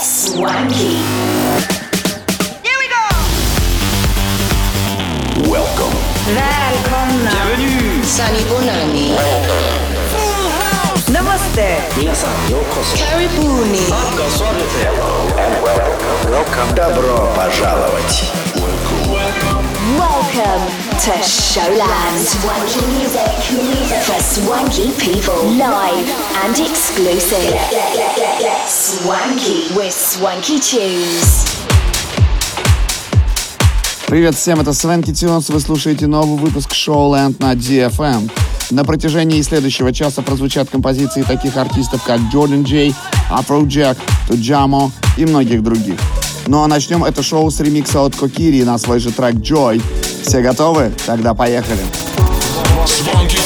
Swanky. Here we go. Welcome. Välkomna. Bienvenue. Sunny Bonani. Full house. Namaste. Minasan yokoso. Karibuni. Hello and welcome. Welcome. Добро пожаловать. Welcome. Welcome to Showland. Swanky music, for swanky people. Live and exclusive. Swanky with Swanky Tunes. Привет всем, это Свенки Тюнс, вы слушаете новый выпуск Showland на DFM. На протяжении следующего часа прозвучат композиции таких артистов, как Джордан Джей, Афроджек, Туджамо и многих других. Ну а начнем это шоу с ремикса от Кокири на свой же трек Joy. Все готовы? Тогда поехали. Звонкий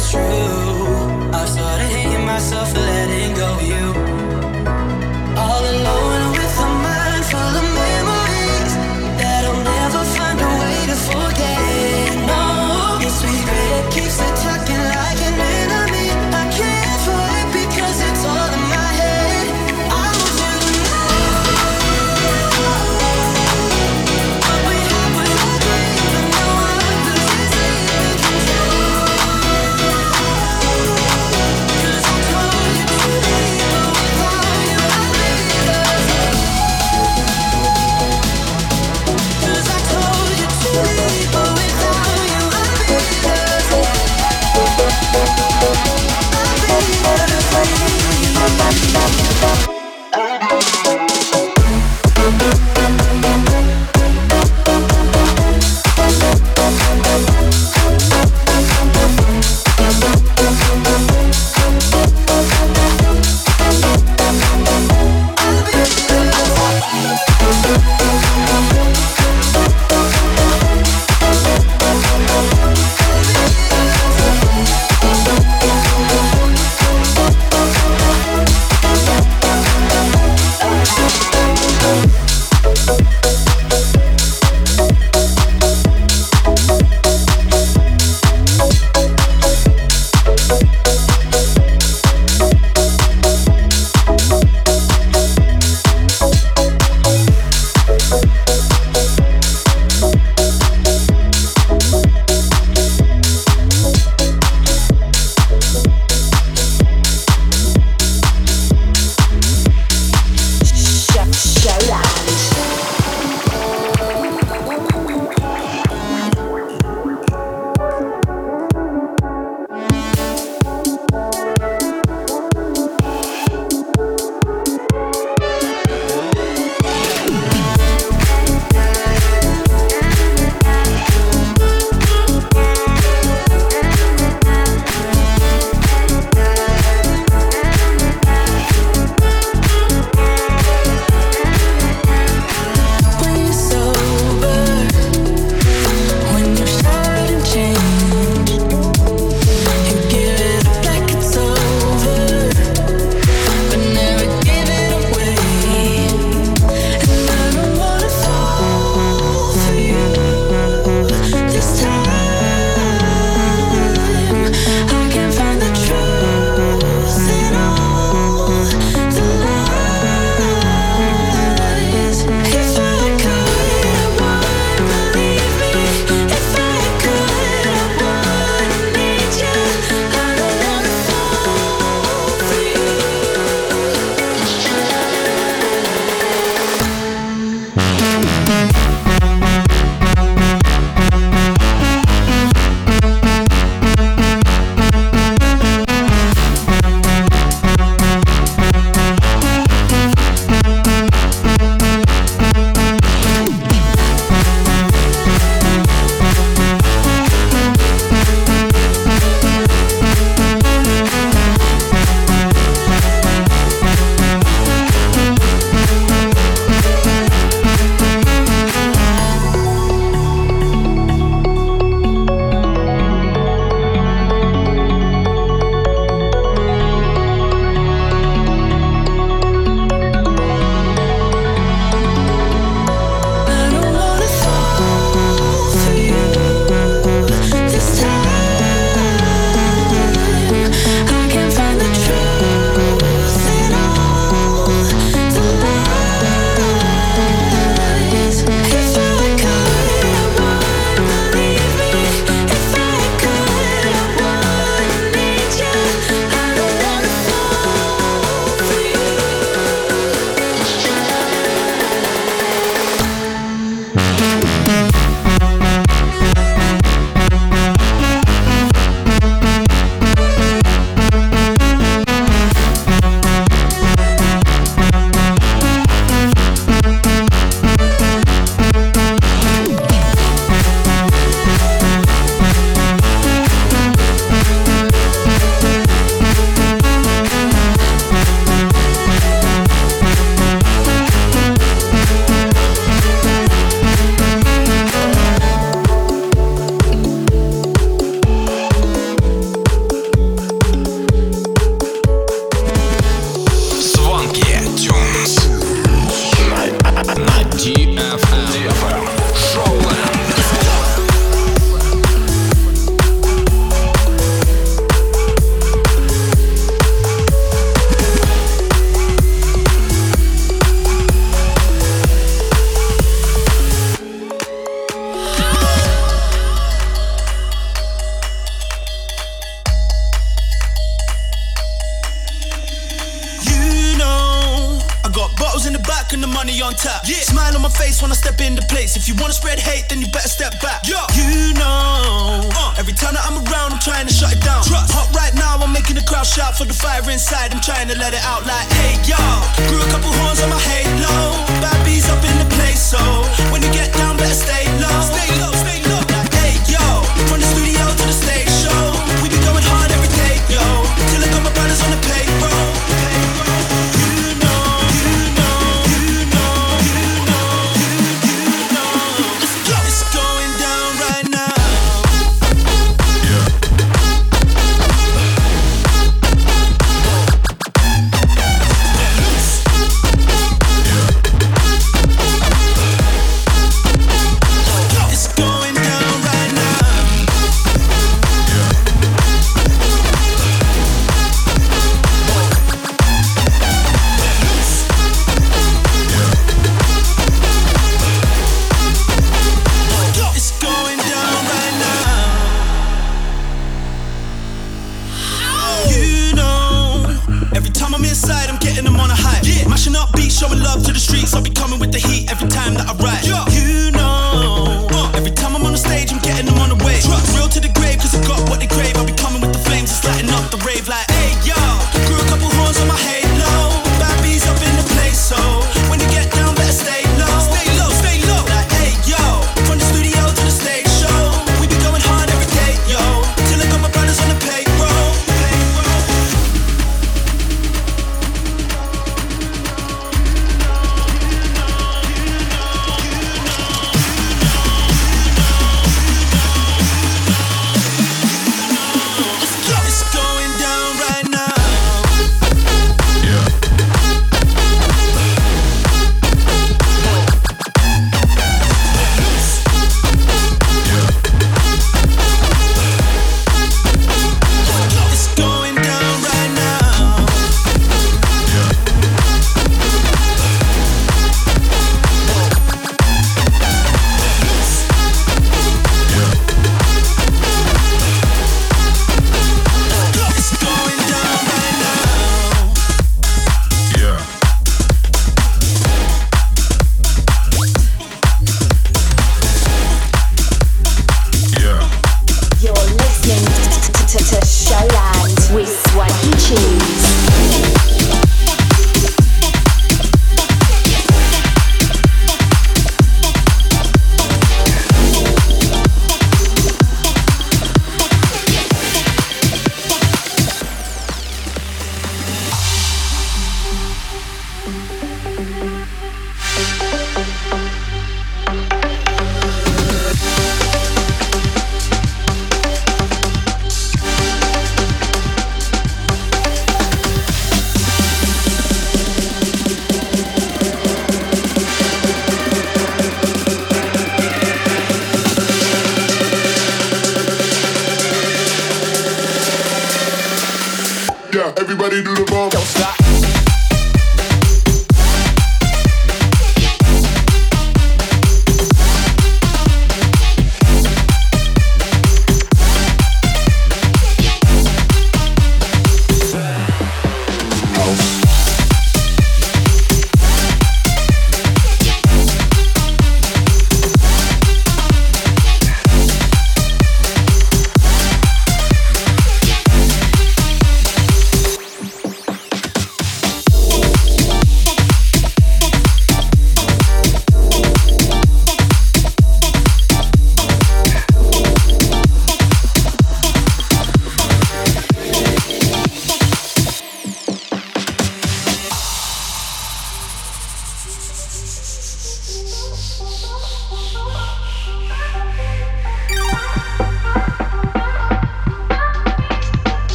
it's true. I started hating myself for letting go of you. face when I step into place. If you wanna spread hate, then you better step back. Yo. You know, uh, every time that I'm around, I'm trying to shut it down. Trust. Hot right now, I'm making the crowd shout for the fire inside. I'm trying to let it out like, hey, y'all. Grew a couple horns on my halo. Bad bees up in the place, so when you get down, better stay low. Stay low, stay low.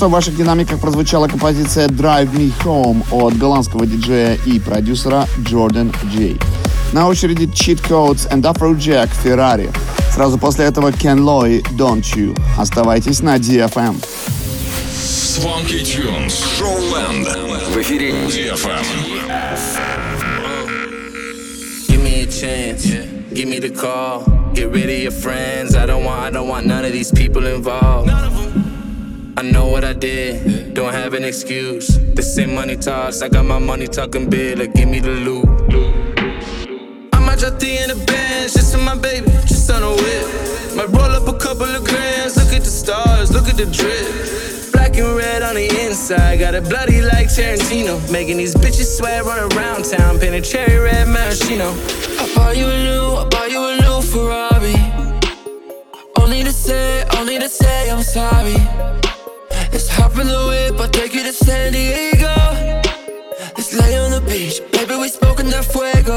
Что в ваших динамиках прозвучала композиция Drive Me Home от голландского диджея и продюсера Jordan J. На очереди Cheat Codes and Afrojack Ferrari. Сразу после этого Ken Loy Don't You. Оставайтесь на DFM. Swanky Tunes. Showland. В эфире DFM. Give me a chance. Give me the call. Get rid of your friends. I don't want. I don't want none of these people involved. I know what I did. Don't have an excuse. The same money talks. I got my money talking big. Like give me the loot. I might drop the in the bands just for my baby, just on a whip. Might roll up a couple of grams, Look at the stars. Look at the drip. Black and red on the inside. Got it bloody like Tarantino. Making these bitches sweat run around town. Painted cherry red maraschino. I buy you a new, I buy you a new Ferrari. Only to say, only to say I'm sorry. Hop in the whip, I'll take you to San Diego. Let's lay on the beach, baby, we smoking that fuego.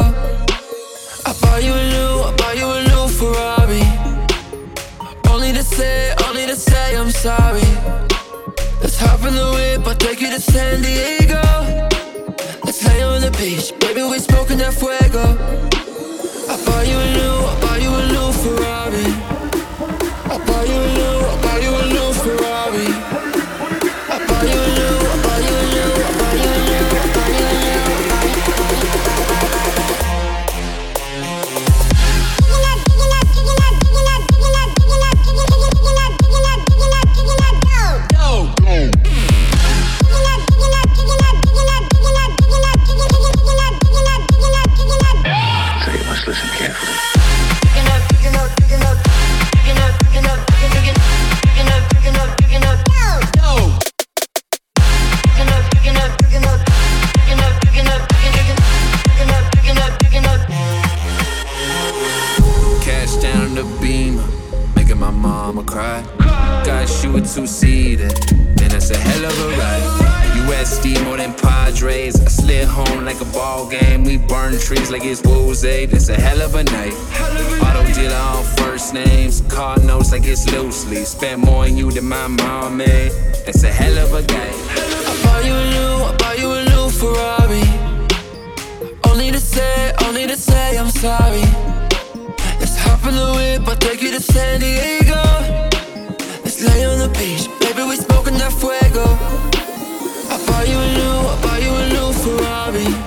I buy you a new, I buy you a new Ferrari. Only to say, only to say I'm sorry. Let's hop in the whip, I'll take you to San Diego. Let's lay on the beach, baby, we smoking that fuego. Mama cry. Got you a two seater, man, that's a hell of a ride. USD more than Padres. I slid home like a ball game. We burn trees like it's Woolsey. That's a hell of a night. Auto dealer on first names. Car notes like it's loosely. Spent more on you than my mom made. That's a hell of a guy. I buy you a new, I buy you a new Ferrari. Only to say, only to say I'm sorry. Let's hop in the whip, I'll take you to San Diego. Lay on the beach, baby, we smoking that fuego. I buy you a new, I buy you a new Ferrari.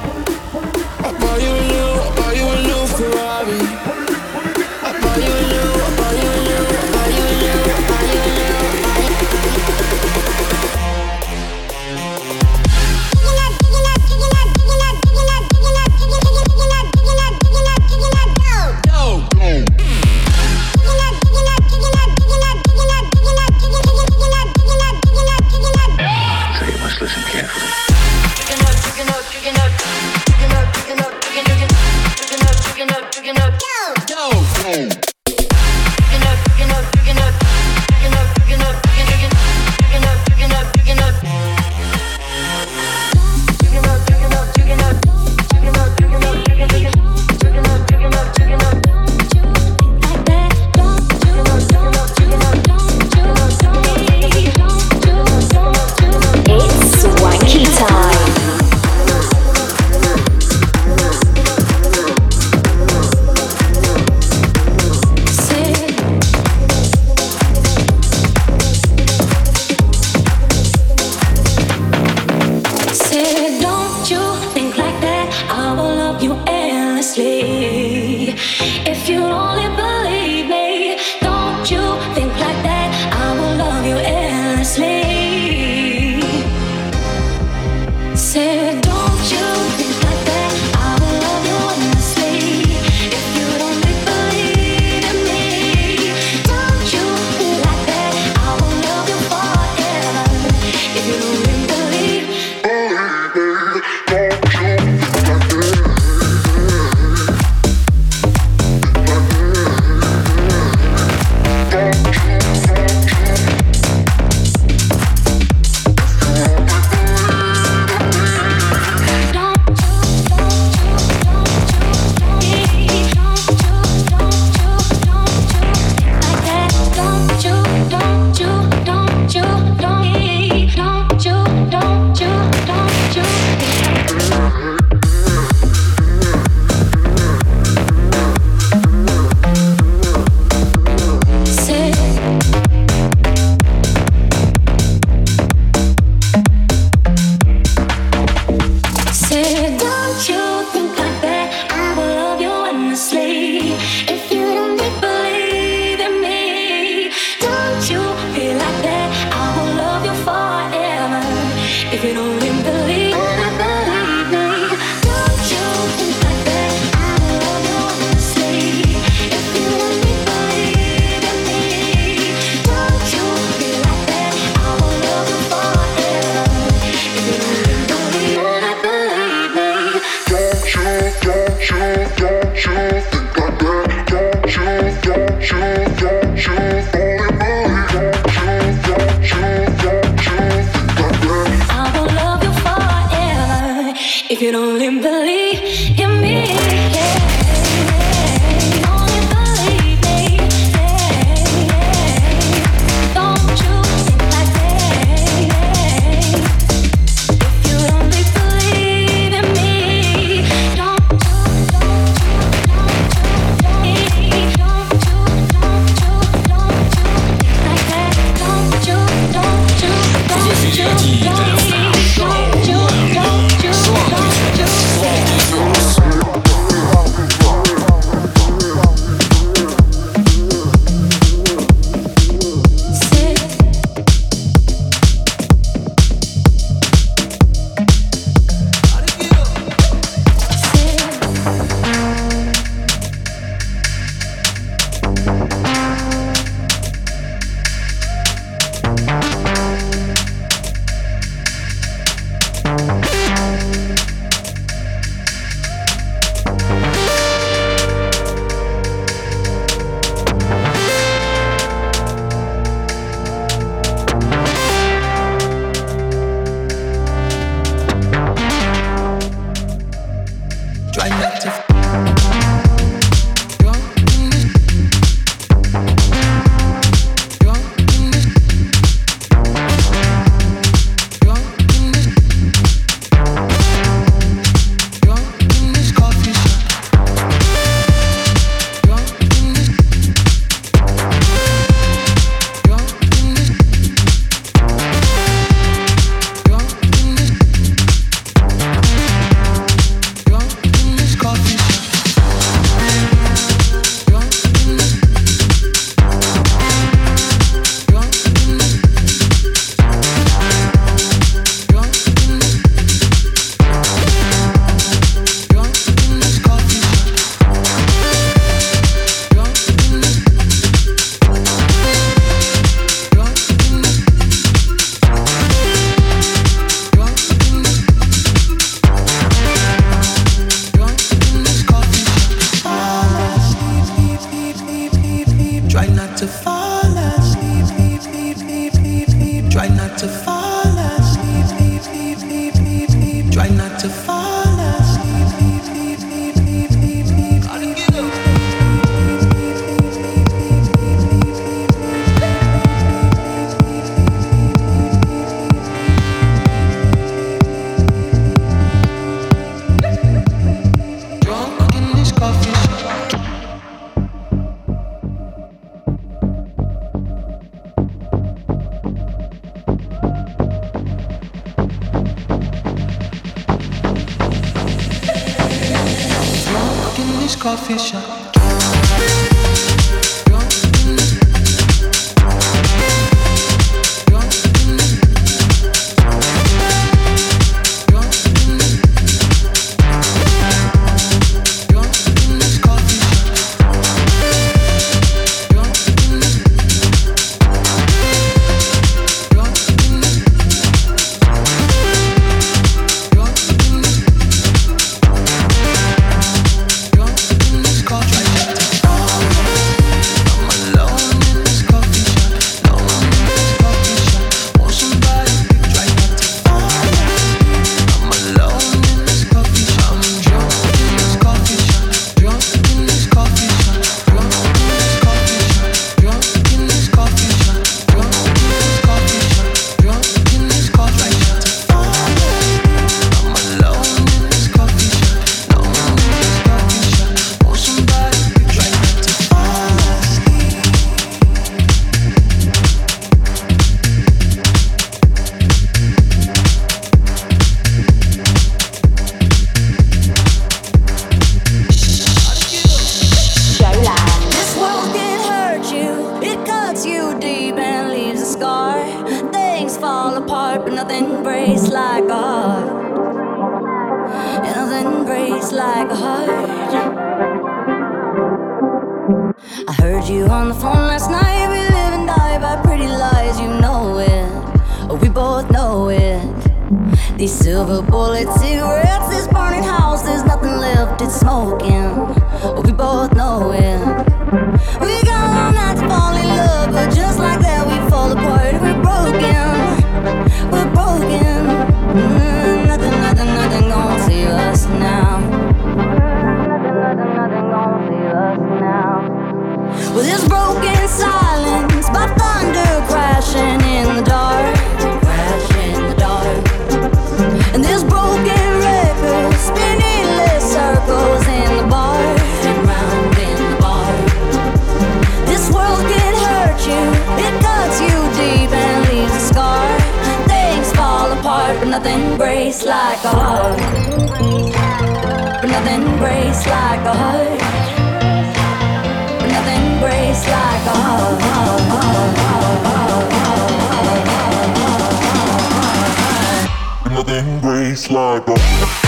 Are unstoppable, like a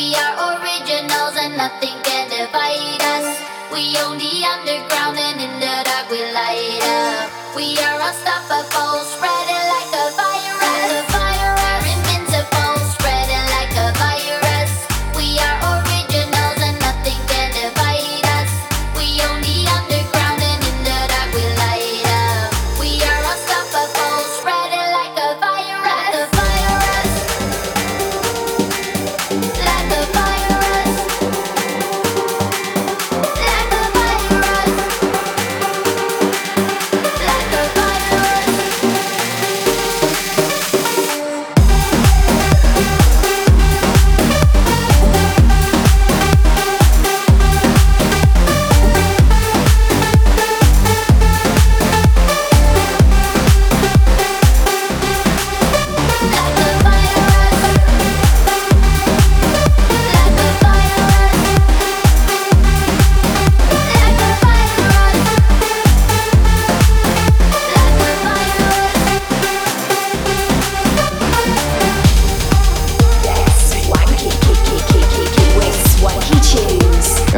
We are originals and nothing can divide us. We own the underground and in the dark we light up. We are unstoppable, spread.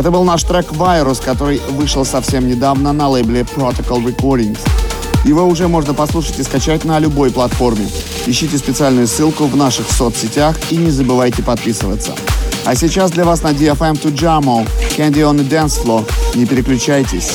Это был наш трек «Virus», который вышел совсем недавно на лейбле Protocol Recordings. Его уже можно послушать и скачать на любой платформе. Ищите специальную ссылку в наших соцсетях и не забывайте подписываться. А сейчас для вас на DFM to Jamo, Candy on the Dance Floor. Не переключайтесь.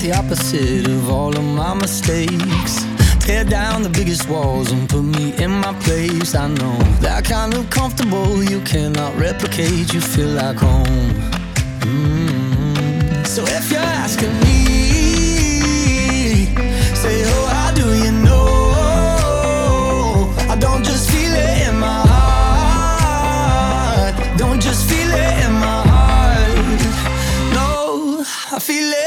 the opposite of all of my mistakes. Tear down the biggest walls and put me in my place. I know that kind of comfortable you cannot replicate. You feel like home. Mm-hmm. So if you're asking me, say, oh, how do you know? I don't just feel it in my heart. Don't just feel it in my heart. No, I feel it.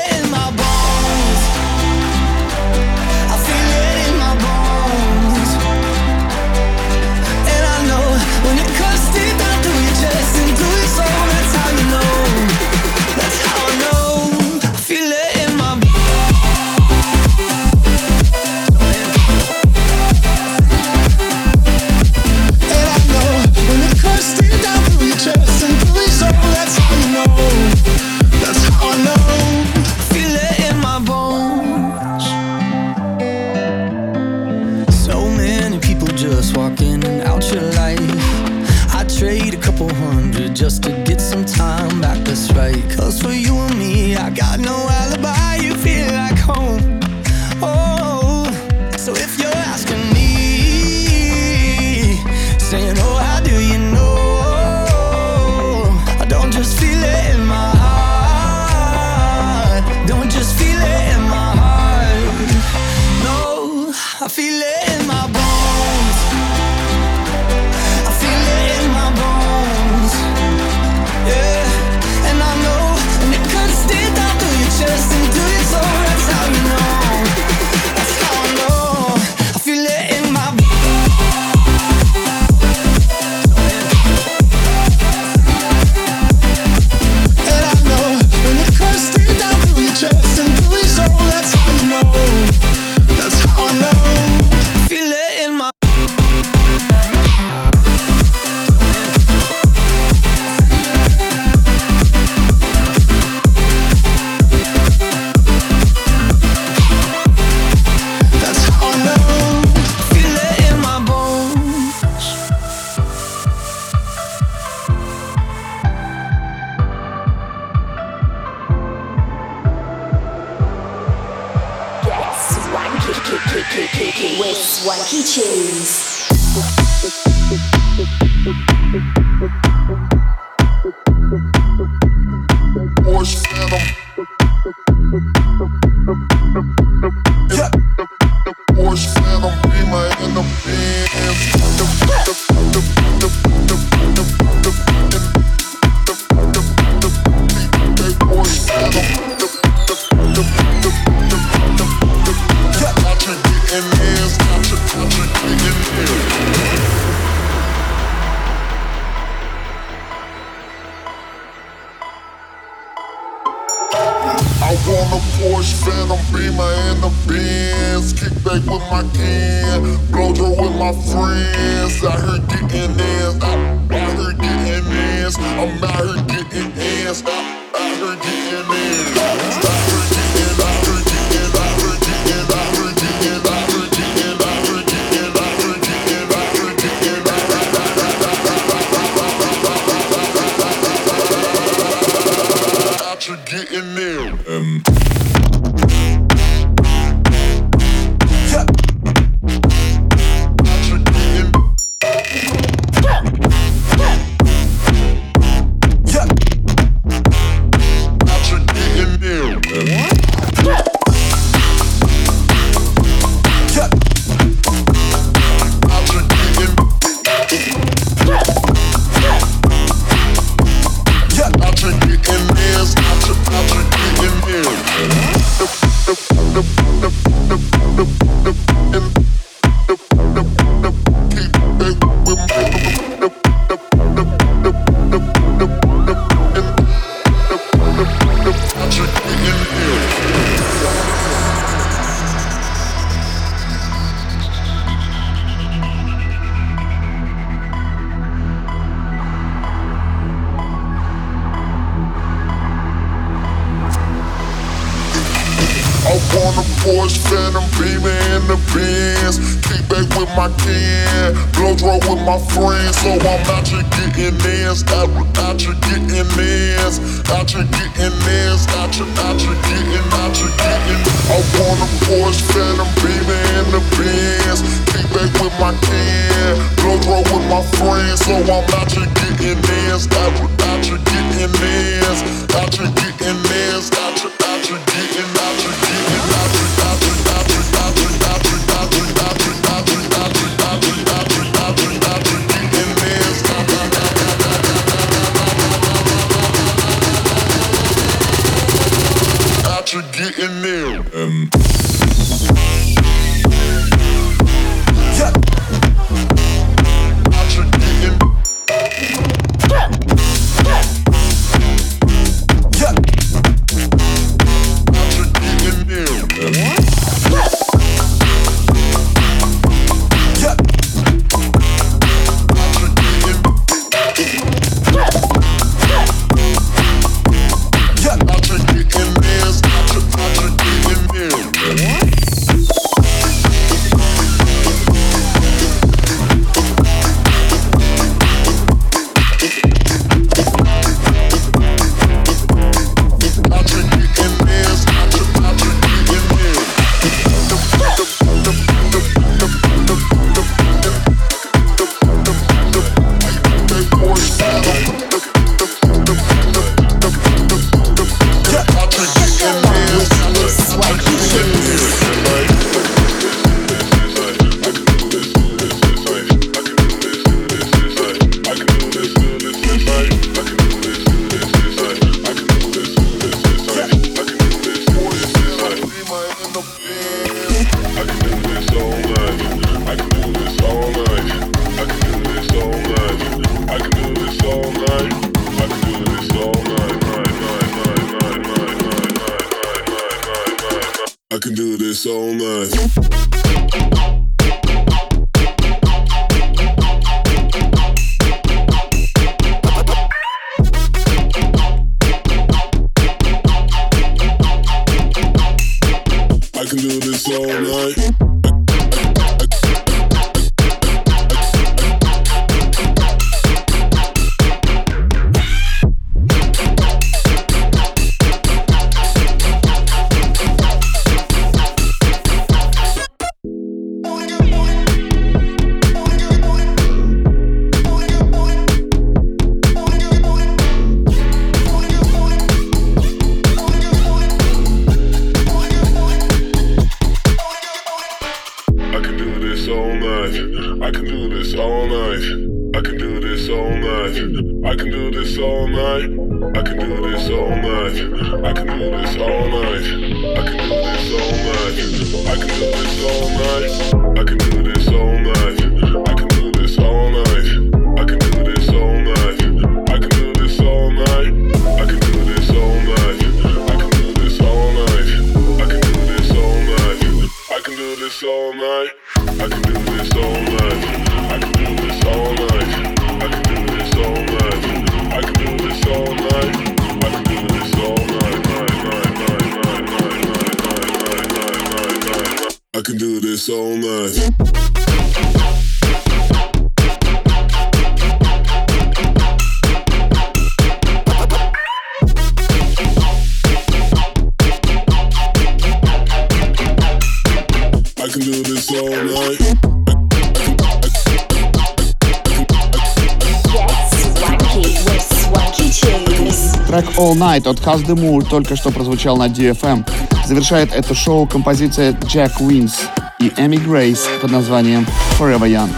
прозвучать от Казды Мур, только что прозвучал на DFM. Завершает это шоу композиция Джек Уинс и Эми Грейс под названием Forever Young.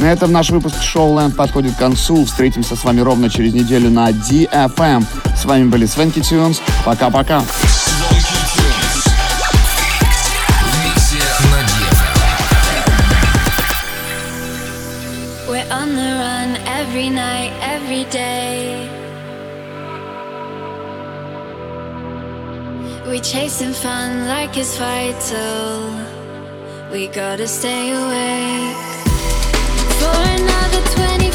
На этом наш выпуск шоу Land подходит к концу. Встретимся с вами ровно через неделю на DFM. С вами были Свенки Тюнс. Пока-пока. We chasing fun like it's vital. We gotta stay awake for another 24.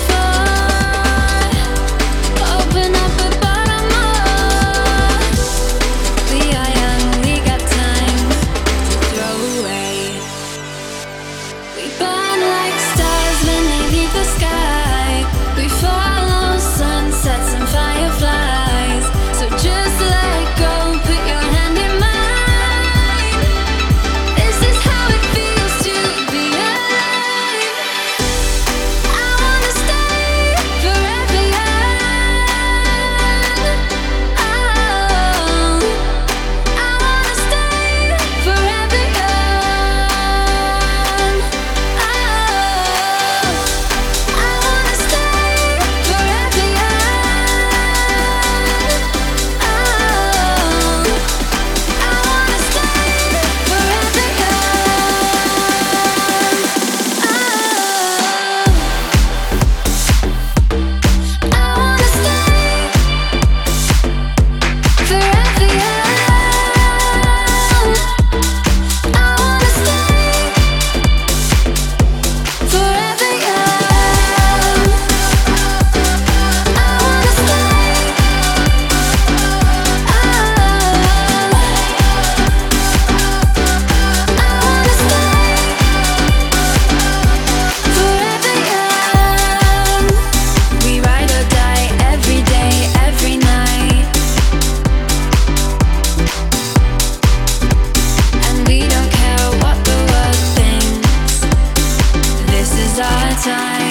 time.